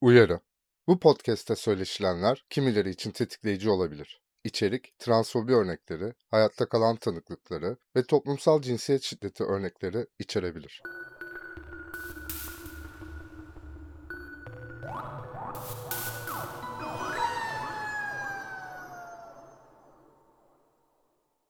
Uyarı. Bu podcast'te söyleşilenler kimileri için tetikleyici olabilir. İçerik, transfobi örnekleri, hayatta kalan tanıklıkları ve toplumsal cinsiyet şiddeti örnekleri içerebilir.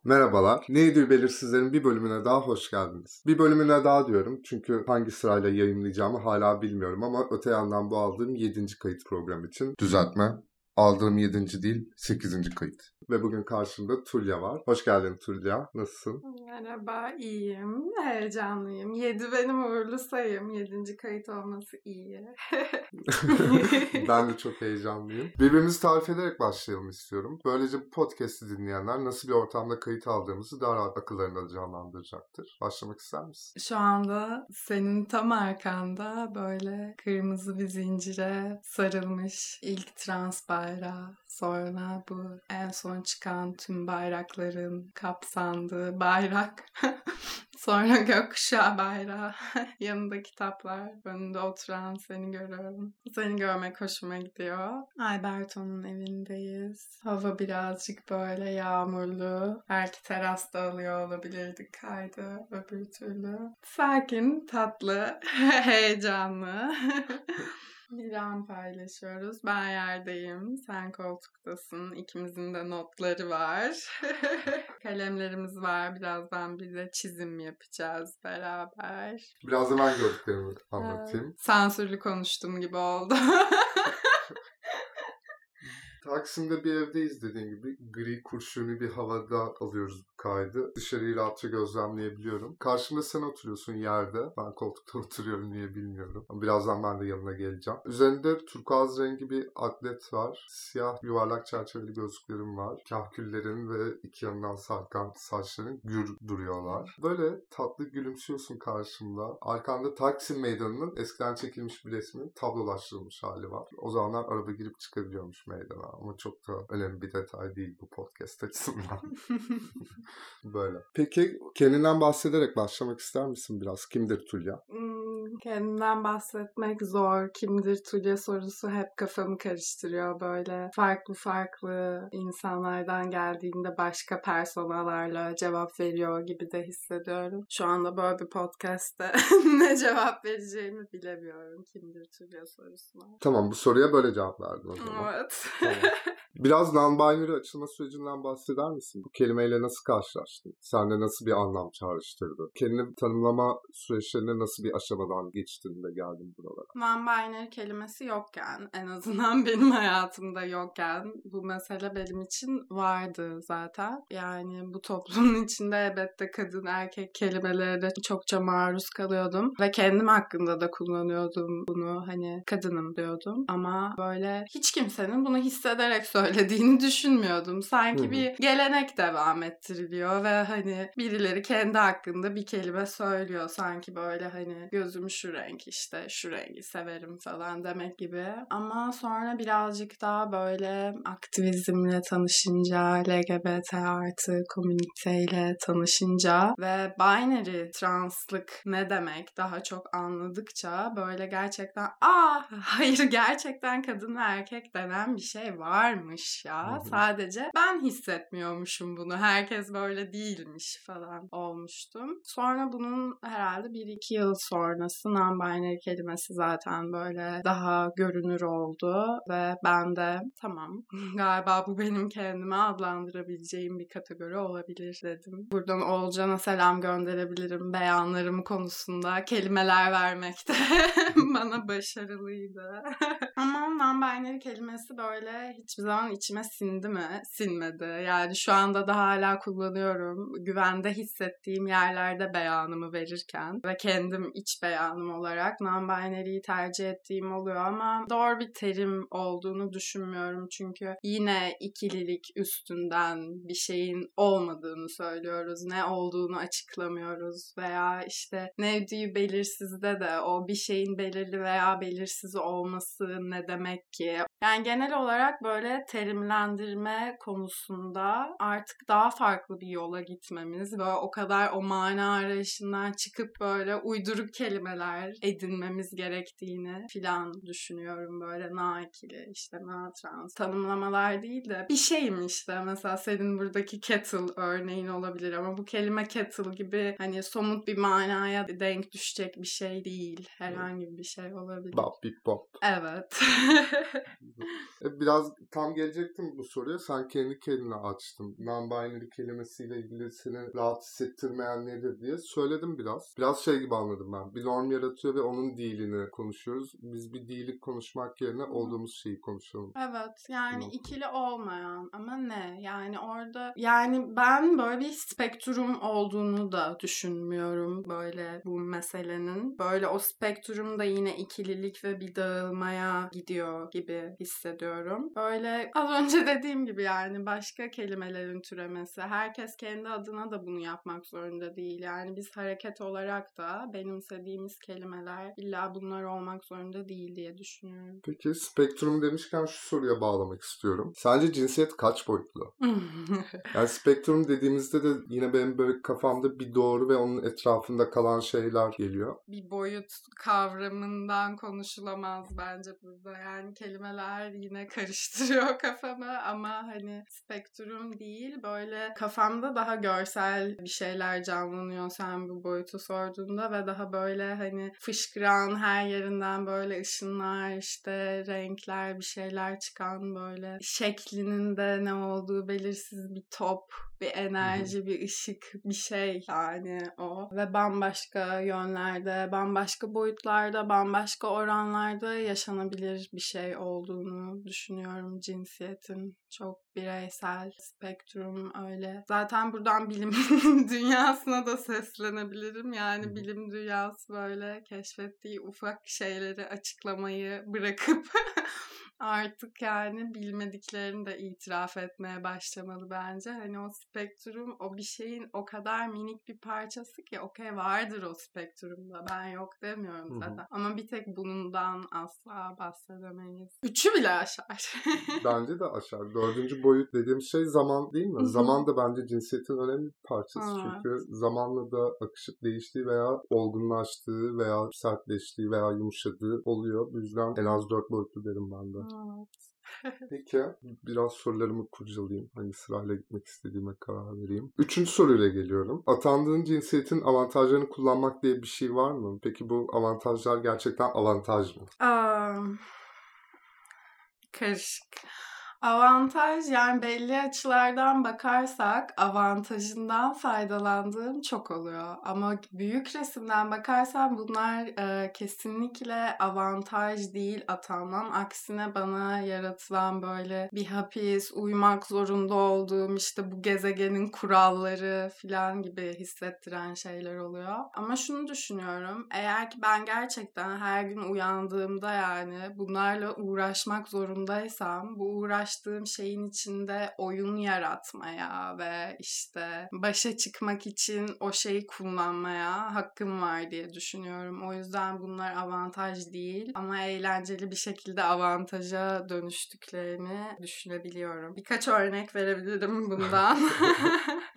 Merhabalar. Neydi belirsizlerin bir bölümüne daha hoş geldiniz. Bir bölümüne daha diyorum çünkü hangi sırayla yayınlayacağımı hala bilmiyorum ama öte yandan bu aldığım 7. kayıt program için düzeltme. Aldığım 7. değil 8. kayıt. Ve bugün karşımda Tulya var. Hoş geldin Tulya. Nasılsın? Merhaba, iyiyim. Heyecanlıyım. 7 benim uğurlu sayım. 7. kayıt olması iyi. ben de çok heyecanlıyım. Birbirimizi tarif ederek başlayalım istiyorum. Böylece podcast'i dinleyenler nasıl bir ortamda kayıt aldığımızı daha rahat akıllarında canlandıracaktır. Başlamak ister misin? Şu anda senin tam arkanda böyle kırmızı bir zincire sarılmış ilk trans bayrağı. Sonra bu en son çıkan tüm bayrakların kapsandığı bayrak. Sonra gökkuşağı bayrağı. Yanında kitaplar. Önünde oturan seni görüyorum. Seni görmek hoşuma gidiyor. Alberto'nun evindeyiz. Hava birazcık böyle yağmurlu. Belki terasta alıyor olabilirdik kaydı öbür türlü. Sakin, tatlı, heyecanlı. Bir an paylaşıyoruz. Ben yerdeyim. Sen koltuktasın. İkimizin de notları var. Kalemlerimiz var. Birazdan bize çizim yapacağız beraber. Biraz da ben gördüklerimi anlatayım. Sansürlü konuştum gibi oldu. Taksim'de bir evdeyiz dediğim gibi. Gri kurşuni bir havada alıyoruz bu kaydı. Dışarıyı rahatça gözlemleyebiliyorum. Karşımda sen oturuyorsun yerde. Ben koltukta oturuyorum niye bilmiyorum. Birazdan ben de yanına geleceğim. Üzerinde turkuaz rengi bir atlet var. Siyah yuvarlak çerçeveli gözlüklerim var. Kahküllerin ve iki yanından sarkan saçların gür duruyorlar. Böyle tatlı gülümsüyorsun karşımda. Arkanda Taksim Meydanı'nın eskiden çekilmiş bir resmin tablolaştırılmış hali var. O zamanlar araba girip çıkabiliyormuş meydana ama çok da önemli bir detay değil bu podcast açısından. Böyle. Peki kendinden bahsederek başlamak ister misin biraz? Kimdir Tulya? Hmm, kendimden bahsetmek zor. Kimdir Tulya sorusu hep kafamı karıştırıyor böyle. Farklı farklı insanlardan geldiğinde başka personalarla cevap veriyor gibi de hissediyorum. Şu anda böyle bir podcast'te ne cevap vereceğimi bilemiyorum. Kimdir Tulya sorusuna. Tamam bu soruya böyle cevap verdin o zaman. Evet. Tamam. Biraz non-binary açılma sürecinden bahseder misin? Bu kelimeyle nasıl karşılaştın? Sende nasıl bir anlam çağrıştırdı? Kendini tanımlama süreçlerine nasıl bir aşamadan geçtin de geldin buralara? Non-binary kelimesi yokken, en azından benim hayatımda yokken bu mesele benim için vardı zaten. Yani bu toplumun içinde elbette kadın erkek kelimelerine çokça maruz kalıyordum ve kendim hakkında da kullanıyordum bunu hani kadınım diyordum ama böyle hiç kimsenin bunu hissederek söylediğini düşünmüyordum. Sanki Hı-hı. bir gelenek devam ettiriliyor ve hani birileri kendi hakkında bir kelime söylüyor. Sanki böyle hani gözüm şu renk işte şu rengi severim falan demek gibi. Ama sonra birazcık daha böyle aktivizmle tanışınca, LGBT artı komüniteyle tanışınca ve binary translık ne demek daha çok anladıkça böyle gerçekten aa hayır gerçekten kadın ve erkek denen bir şey varmış ya. Hı-hı. Sadece ben hissetmiyormuşum bunu. Herkes böyle değilmiş falan olmuştum. Sonra bunun herhalde bir iki yıl sonrası non-binary kelimesi zaten böyle daha görünür oldu ve ben de tamam galiba bu benim kendime adlandırabileceğim bir kategori olabilir dedim. Buradan Oğulcan'a selam gönderebilirim beyanlarım konusunda kelimeler vermekte bana başarılıydı. Ama non-binary kelimesi böyle hiçbir zaman içime sindi mi? Sinmedi. Yani şu anda da hala kullanıyorum. Güvende hissettiğim yerlerde beyanımı verirken ve kendim iç beyanım olarak non-binary'yi tercih ettiğim oluyor ama doğru bir terim olduğunu düşünmüyorum. Çünkü yine ikililik üstünden bir şeyin olmadığını söylüyoruz. Ne olduğunu açıklamıyoruz veya işte nevdiği belirsizde de o bir şeyin belirli veya belirsiz olması ne demek ki? Yani genel olarak böyle terimlendirme konusunda artık daha farklı bir yola gitmemiz ve o kadar o mana arayışından çıkıp böyle uyduruk kelimeler edinmemiz gerektiğini filan düşünüyorum. Böyle na ikili işte na trans tanımlamalar değil de bir şeyim işte mesela senin buradaki kettle örneğin olabilir ama bu kelime kettle gibi hani somut bir manaya denk düşecek bir şey değil. Herhangi bir şey olabilir. Bop bip bop. Evet. E, Biraz tam gelecektim bu soruya. Sen kendi kendine açtın. Non-binary kelimesiyle ilgili seni rahat hissettirmeyen nedir diye söyledim biraz. Biraz şey gibi anladım ben. Bir norm yaratıyor ve onun dilini konuşuyoruz. Biz bir dili konuşmak yerine olduğumuz şeyi konuşalım. Evet yani Yok. ikili olmayan ama ne yani orada yani ben böyle bir spektrum olduğunu da düşünmüyorum böyle bu meselenin. Böyle o spektrum da yine ikililik ve bir dağılmaya gidiyor gibi hissediyorum. Böyle az önce dediğim gibi yani başka kelimelerin türemesi. Herkes kendi adına da bunu yapmak zorunda değil. Yani biz hareket olarak da benimsediğimiz kelimeler illa bunlar olmak zorunda değil diye düşünüyorum. Peki spektrum demişken şu soruya bağlamak istiyorum. Sence cinsiyet kaç boyutlu? Yani spektrum dediğimizde de yine benim böyle kafamda bir doğru ve onun etrafında kalan şeyler geliyor. bir boyut kavramından konuşulamaz bence burada. Yani kelimeler yine karıştırıyor kafamı ama hani spektrum değil böyle kafamda daha görsel bir şeyler canlanıyor sen bu boyutu sorduğunda ve daha böyle hani fışkıran her yerinden böyle ışınlar işte renkler bir şeyler çıkan böyle şeklinin de ne olduğu belirsiz bir top bir enerji, bir ışık, bir şey yani o. Ve bambaşka yönlerde, bambaşka boyutlarda, bambaşka oranlarda yaşanabilir bir şey olduğunu düşünüyorum cinsiyetin. Çok bireysel, spektrum öyle. Zaten buradan bilim dünyasına da seslenebilirim. Yani bilim dünyası böyle keşfettiği ufak şeyleri açıklamayı bırakıp artık yani bilmediklerini de itiraf etmeye başlamalı bence. Hani o spektrum o bir şeyin o kadar minik bir parçası ki okey vardır o spektrumda ben yok demiyorum Hı hı. zaten. Ama bir tek bundan asla bahsedemeyiz. Üçü bile aşar. Bence de aşağı. Dördüncü boyut dediğimiz şey zaman değil Hı mi? hı. Zaman da bence cinsiyetin önemli bir parçası. Evet. Çünkü zamanla da akışıp değiştiği veya olgunlaştığı veya sertleştiği veya yumuşadığı oluyor. Bu yüzden en az dört boyutlu derim ben de. Evet. Peki biraz sorularımı kurcalayayım. Hangi sırayla gitmek istediğime karar vereyim. Üçüncü soruyla geliyorum. Atandığın cinsiyetin avantajlarını kullanmak diye bir şey var mı? Peki bu avantajlar gerçekten avantaj mı? Aa, karışık. Avantaj yani belli açılardan bakarsak avantajından faydalandığım çok oluyor. Ama büyük resimden bakarsam bunlar e, kesinlikle avantaj değil atanmam. Aksine bana yaratılan böyle bir hapis, uymak zorunda olduğum işte bu gezegenin kuralları falan gibi hissettiren şeyler oluyor. Ama şunu düşünüyorum. Eğer ki ben gerçekten her gün uyandığımda yani bunlarla uğraşmak zorundaysam bu uğraştığım şeyin içinde oyun yaratmaya ve işte başa çıkmak için o şeyi kullanmaya hakkım var diye düşünüyorum. O yüzden bunlar avantaj değil ama eğlenceli bir şekilde avantaja dönüştüklerini düşünebiliyorum. Birkaç örnek verebilirim bundan.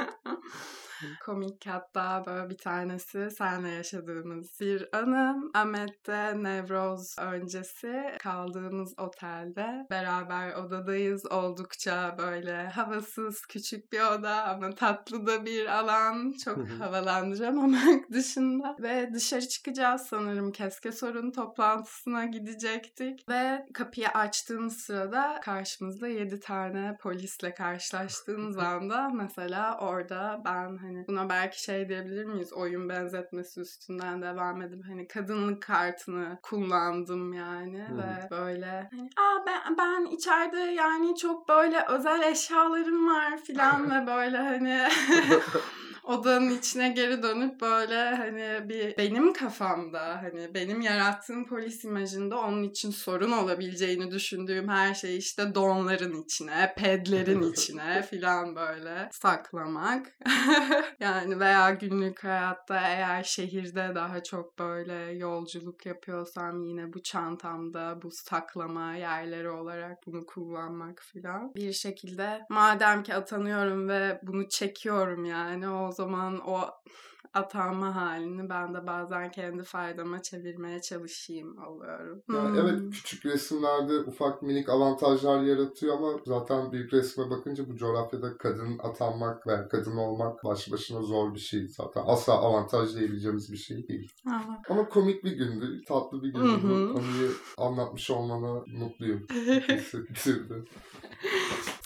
Komik hatta böyle bir tanesi senle yaşadığımız bir anım. Ahmet'te Nevroz öncesi kaldığımız otelde beraber odadayız. Oldukça böyle havasız küçük bir oda ama tatlı da bir alan. Çok havalandıramamak dışında. Ve dışarı çıkacağız sanırım. Keske sorun toplantısına gidecektik. Ve kapıyı açtığımız sırada karşımızda 7 tane polisle karşılaştığımız anda mesela orada ben hani buna belki şey diyebilir miyiz? Oyun benzetmesi üstünden devam edip hani kadınlık kartını kullandım yani Hı. ve böyle hani aa ben, ben içeride yani çok böyle özel eşyalarım var filan ve böyle hani odanın içine geri dönüp böyle hani bir benim kafamda hani benim yarattığım polis imajında onun için sorun olabileceğini düşündüğüm her şeyi işte donların içine, pedlerin içine filan böyle saklamak. yani veya günlük hayatta eğer şehirde daha çok böyle yolculuk yapıyorsam yine bu çantamda bu saklama yerleri olarak bunu kullanmak filan. Bir şekilde madem ki atanıyorum ve bunu çekiyorum yani o zaman o atanma halini ben de bazen kendi faydama çevirmeye çalışayım alıyorum. Ya Hmm. Evet küçük resimlerde ufak minik avantajlar yaratıyor ama zaten büyük resme bakınca bu coğrafyada kadın atanmak ve kadın olmak başlı başına zor bir şey zaten. Asla avantaj diyebileceğimiz bir şey değil. Ama Ama komik bir gündü, tatlı bir gündü. hı. Bu konuyu anlatmış olmana mutluyum. Hissettirdi.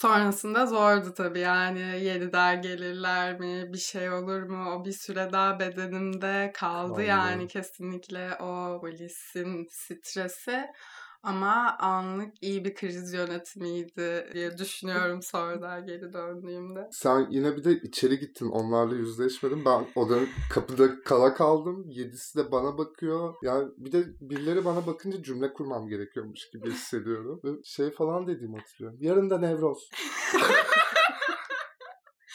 Sonrasında zordu tabii. Yani yeniden gelirler mi bir şey olur mu? O bir süre daha bedenimde kaldı Kaldı. yani kesinlikle o polisin stresi ama anlık iyi bir kriz yönetimiydi diye düşünüyorum sonradan geri döndüğümde. Sen yine bir de içeri gittin. Onlarla yüzleşmedin. Ben odanın kapıda kala kaldım. Yedisi de bana bakıyor. Yani bir de birileri bana bakınca cümle kurmam gerekiyormuş gibi hissediyorum. Şey falan dediğimi hatırlıyorum. Yarın da Nevroz.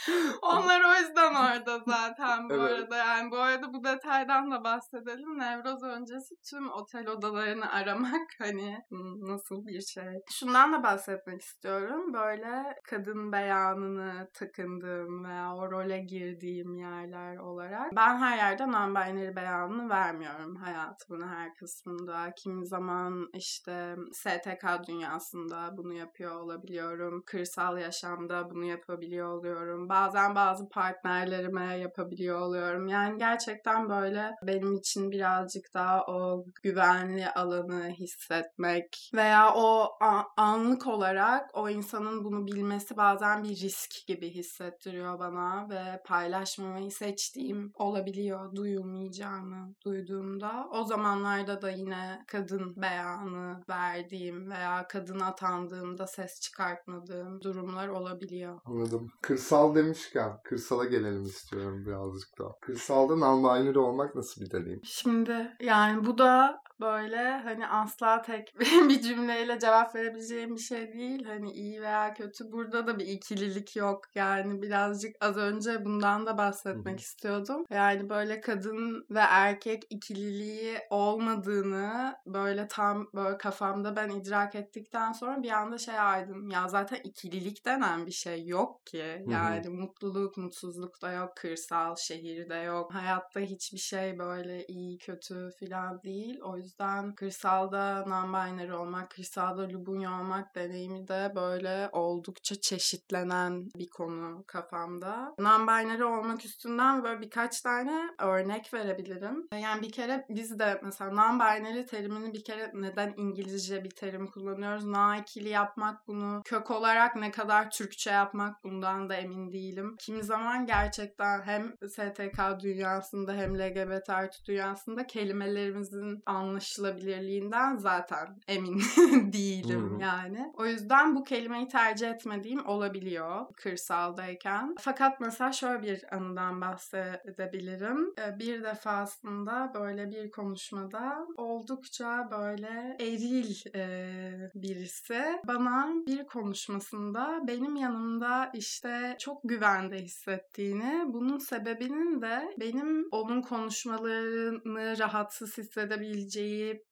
Onlar o yüzden orada zaten bu Evet. arada. Yani bu arada bu detaydan da bahsedelim. Nevroz öncesi tüm otel odalarını aramak hani hmm, nasıl bir şey. Şundan da bahsetmek istiyorum. Böyle kadın beyanını takındığım veya o role girdiğim yerler olarak. Ben her yerde non-binary beyanını vermiyorum hayatımın her kısmında. Kimi zaman işte STK dünyasında bunu yapıyor olabiliyorum. Kırsal yaşamda bunu yapabiliyor oluyorum. Bazen bazı partnerlerime yapabiliyor oluyorum. Yani gerçekten böyle benim için birazcık daha o güvenli alanı hissetmek veya o anlık olarak o insanın bunu bilmesi bazen bir risk gibi hissettiriyor bana ve paylaşmamayı seçtiğim olabiliyor duyulmayacağını duyduğumda. O zamanlarda da yine kadın beyanı verdiğim veya kadın atandığımda ses çıkartmadığım durumlar olabiliyor. Anladım. Kırsal demişken kırsala gelelim istiyorum birazcık daha. Kırsalda non-binary olmak nasıl bir deneyim? Şimdi yani bu da böyle hani asla tek bir cümleyle cevap verebileceğim bir şey değil. Hani iyi veya kötü. Burada da bir ikililik yok. Yani birazcık az önce bundan da bahsetmek istiyordum. Yani böyle kadın ve erkek ikililiği olmadığını böyle tam böyle kafamda ben idrak ettikten sonra bir anda şey aydın. Ya zaten ikililik denen bir şey yok ki. Yani mutluluk, mutsuzluk da yok. Kırsal, şehirde yok. Hayatta hiçbir şey böyle iyi, kötü falan değil. O yüzden kırsalda non-binary olmak, kırsalda lubunya olmak deneyimi de böyle oldukça çeşitlenen bir konu kafamda. Non-binary olmak üstünden böyle birkaç tane örnek verebilirim. Yani bir kere biz de mesela non-binary terimini bir kere neden İngilizce bir terim kullanıyoruz? Na-ikili yapmak bunu kök olarak ne kadar Türkçe yapmak bundan da emin değilim. Kimi zaman gerçekten hem STK dünyasında hem LGBT artı dünyasında kelimelerimizin anlaşılabilirliğinden zaten emin değilim Hı. yani. O yüzden bu kelimeyi tercih etmediğim olabiliyor kırsaldayken. Fakat mesela şöyle bir anıdan bahsedebilirim. Ee, Bir defasında böyle bir konuşmada oldukça böyle eril e, birisi bana bir konuşmasında benim yanımda işte çok güvende hissettiğini, bunun sebebinin de benim onun konuşmalarını rahatsız hissedebileceği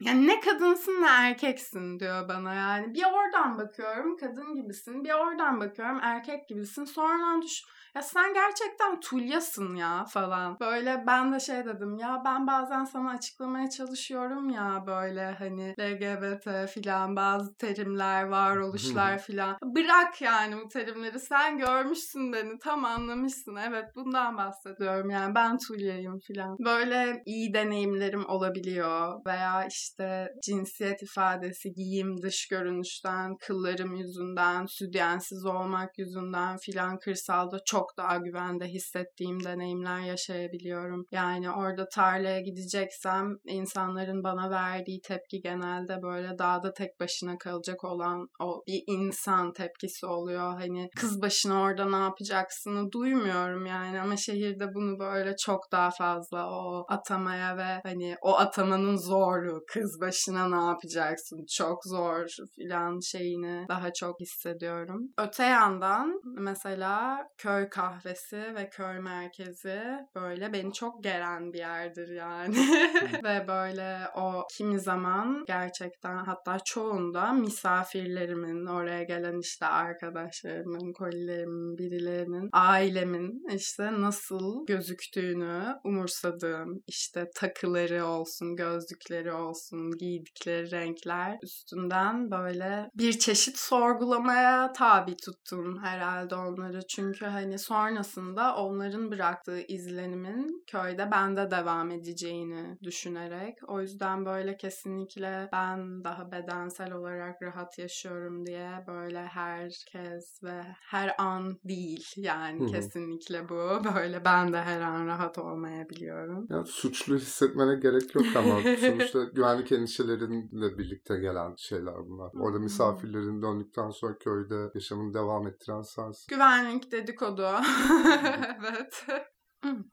yani ne kadınsın ne erkeksin diyor bana yani. Bir oradan bakıyorum kadın gibisin, bir oradan bakıyorum erkek gibisin. Sonradan düş ya sen gerçekten Tulya'sın ya falan. Böyle ben de şey dedim ya ben bazen sana açıklamaya çalışıyorum ya böyle hani LGBT filan bazı terimler, varoluşlar filan. Bırak yani bu terimleri sen görmüşsün beni tam anlamışsın. Evet bundan bahsediyorum yani ben Tulya'yım filan. Böyle iyi deneyimlerim olabiliyor veya işte cinsiyet ifadesi, giyim, dış görünüşten, kıllarım yüzünden, südyensiz olmak yüzünden filan kırsalda çok daha güvende hissettiğim deneyimler yaşayabiliyorum. Yani orada tarlaya gideceksem insanların bana verdiği tepki genelde böyle dağda tek başına kalacak olan o bir insan tepkisi oluyor. Hani kız başına orada ne yapacaksını duymuyorum yani ama şehirde bunu böyle çok daha fazla o atamaya ve hani o atamanın zorluğu kız başına ne yapacaksın çok zor filan şeyini daha çok hissediyorum. Öte yandan mesela köy kahvesi ve köy merkezi böyle beni çok gelen bir yerdir yani. ve böyle o kimi zaman gerçekten hatta çoğunda misafirlerimin oraya gelen işte arkadaşlarımın, kolilerimin, birilerinin, ailemin işte nasıl gözüktüğünü umursadığım işte takıları olsun, gözlükleri olsun, giydikleri renkler üstünden böyle bir çeşit sorgulamaya tabi tuttum herhalde onları. Çünkü hani sonrasında onların bıraktığı izlenimin köyde bende devam edeceğini düşünerek o yüzden böyle kesinlikle ben daha bedensel olarak rahat yaşıyorum diye böyle herkes ve her an değil yani Hı-hı. kesinlikle bu. Böyle ben de her an rahat olmayabiliyorum. Ya suçlu hissetmene gerek yok ama sonuçta güvenlik endişelerinle birlikte gelen şeyler bunlar. Orada misafirlerin döndükten sonra köyde yaşamını devam ettiren sensin. Güvenlik dedikodu. bet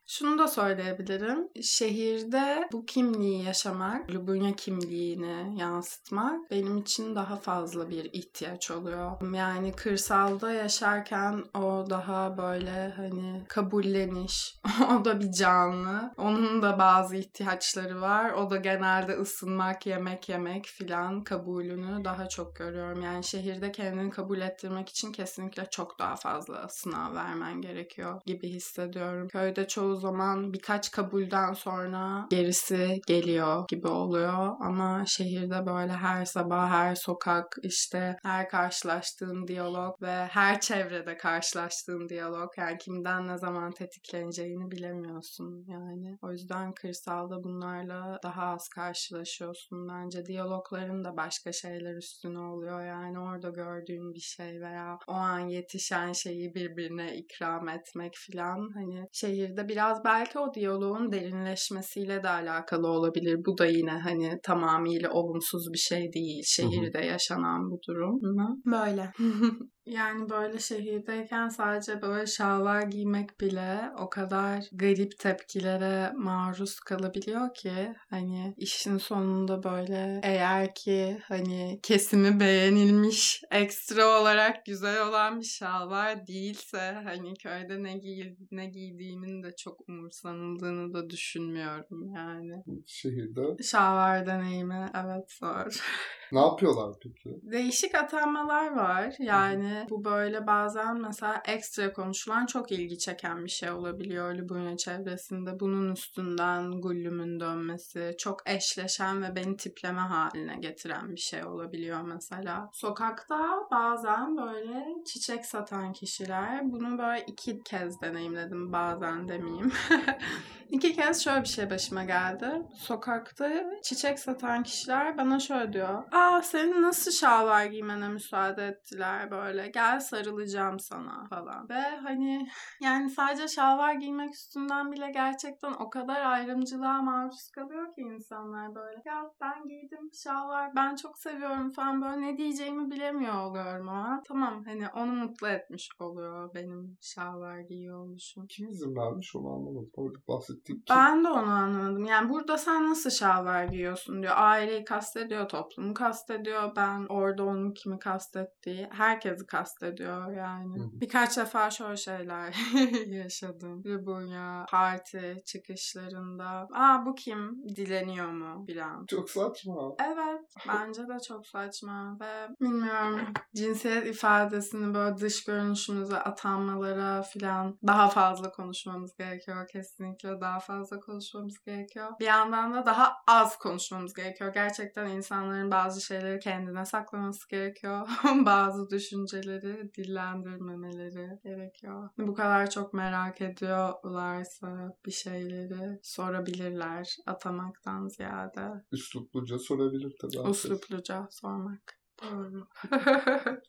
Şunu da söyleyebilirim. Şehirde bu kimliği yaşamak, Lubunya kimliğini yansıtmak benim için daha fazla bir ihtiyaç oluyor. Yani kırsalda yaşarken o daha böyle hani kabulleniş, o da bir canlı. Onun da bazı ihtiyaçları var. O da genelde ısınmak, yemek yemek filan kabulünü daha çok görüyorum. Yani şehirde kendini kabul ettirmek için kesinlikle çok daha fazla sınav vermen gerekiyor gibi hissediyorum. Köyde köyde çoğu zaman birkaç kabulden sonra gerisi geliyor gibi oluyor. Ama şehirde böyle her sabah, her sokak, işte her karşılaştığın diyalog ve her çevrede karşılaştığın diyalog yani kimden ne zaman tetikleneceğini bilemiyorsun yani. O yüzden kırsalda bunlarla daha az karşılaşıyorsun. Bence diyalogların da başka şeyler üstüne oluyor. Yani orada gördüğün bir şey veya o an yetişen şeyi birbirine ikram etmek filan hani şehir şehirde biraz belki o diyaloğun derinleşmesiyle de alakalı olabilir. Bu da yine hani tamamıyla olumsuz bir şey değil. Şehirde yaşanan bu durum. Böyle. Yani böyle şehirdeyken sadece böyle şalvar giymek bile o kadar garip tepkilere maruz kalabiliyor ki hani işin sonunda böyle eğer ki hani kesimi beğenilmiş ekstra olarak güzel olan bir şalvar değilse hani köyde ne giy ne giydiğimin de çok umursanıldığını da düşünmüyorum yani. Şehirde. Şalvar deneyimi evet zor. Ne yapıyorlar peki? Değişik atanmalar var. Yani bu böyle bazen mesela ekstra konuşulan çok ilgi çeken bir şey olabiliyor Lübünya çevresinde. Bunun üstünden gullümün dönmesi çok eşleşen ve beni tipleme haline getiren bir şey olabiliyor mesela. Sokakta bazen böyle çiçek satan kişiler bunu böyle iki kez deneyimledim bazen demeyeyim. İki kez şöyle bir şey başıma geldi. Sokakta çiçek satan kişiler bana şöyle diyor. Aa senin nasıl şalvar giymene müsaade ettiler böyle. Gel sarılacağım sana falan. Ve hani yani sadece şalvar giymek üstünden bile gerçekten o kadar ayrımcılığa maruz kalıyor ki insanlar böyle. Ya ben giydim şalvar ben çok seviyorum falan böyle ne diyeceğimi bilemiyor oluyorum ama tamam hani onu mutlu etmiş oluyor benim şalvar giyiyor oluşum. Kim izin vermiş onu anlamadım. Orada bahsettiğim kim? Ben de onu anlamadım. Yani burada sen nasıl şalvar giyiyorsun diyor. Aileyi kastediyor, toplumu kastediyor. Ben orada onun kimi kastettiği. Herkesi kastediyor yani. Hı-hı. Birkaç defa şöyle şeyler yaşadım. Lubunya parti çıkışlarında. Aa bu kim? Dileniyor mu? Bilen. Çok saçma. Evet. Bence de çok saçma. Ve bilmiyorum cinsiyet ifadesini böyle dış görünüşümüze atanmalara filan daha fazla konuşmamız gerekiyor. Kesinlikle daha fazla konuşmamız gerekiyor. Bir yandan da daha az konuşmamız gerekiyor. Gerçekten insanların bazı şeyleri kendine saklaması gerekiyor. bazı düşünce düşünceleri dillendirmemeleri gerekiyor. Bu kadar çok merak ediyorlarsa bir şeyleri sorabilirler atamaktan ziyade. Üslupluca sorabilir tabii. herkes. Uslupluca sormak. Doğru.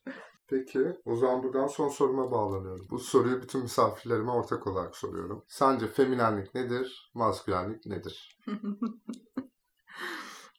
Peki o zaman buradan son soruma bağlanıyorum. Bu soruyu bütün misafirlerime ortak olarak soruyorum. Sence feminenlik nedir? Maskülenlik nedir?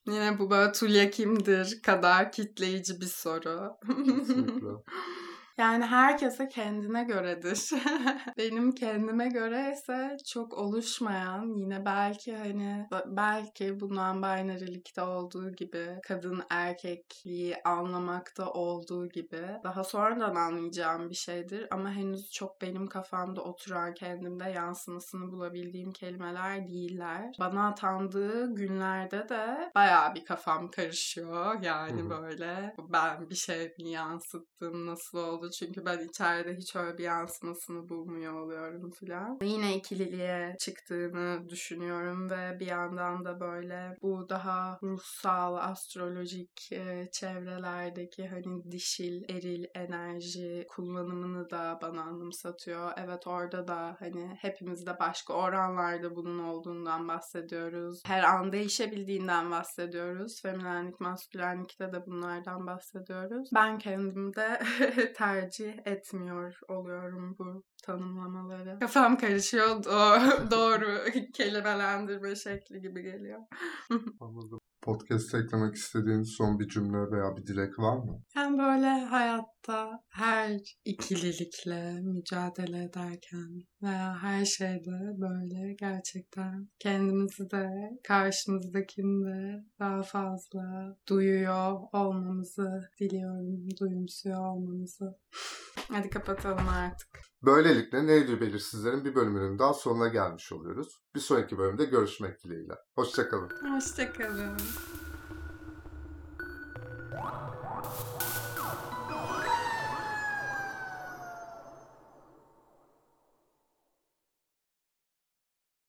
Yine bu böyle Tulya kimdir kadar kitleyici bir soru. Kesinlikle. Yani herkese kendine göredir. Benim kendime göre ise çok oluşmayan yine belki hani belki bu non-binary'likte olduğu gibi kadın erkekliği anlamakta olduğu gibi daha sonradan anlayacağım bir şeydir ama henüz çok benim kafamda oturan kendimde yansımasını bulabildiğim kelimeler değiller. Bana atandığı günlerde de bayağı bir kafam karışıyor. Yani böyle ben bir şey yansıttım nasıl oldu çünkü ben içeride hiç öyle bir yansımasını bulmuyor oluyorum filan. Yine ikililiğe çıktığını düşünüyorum ve bir yandan da böyle bu daha ruhsal, astrolojik e, çevrelerdeki hani dişil, eril enerji kullanımını da bana anımsatıyor. Evet orada da hani hepimizde başka oranlarda bunun olduğundan bahsediyoruz. Her an değişebildiğinden bahsediyoruz. Feminenlik, maskülenlikte de bunlardan bahsediyoruz. Ben kendimde tercih etmiyor oluyorum bu tanımlamaları. Kafam karışıyor. Do- doğru kelimelendirme şekli gibi geliyor. Anladım. Podcast'a eklemek istediğiniz son bir cümle veya bir dilek var mı? Ben böyle hayatta her ikililikle mücadele ederken veya her şeyde böyle gerçekten kendimizi de karşımızdakini de daha fazla duyuyor olmamızı diliyorum. Duyumsuyor olmamızı. Hadi kapatalım artık. Böylelikle Neyli Belirsizlerin bir bölümünün daha sonuna gelmiş oluyoruz. Bir sonraki bölümde görüşmek dileğiyle. Hoşçakalın. Hoşçakalın.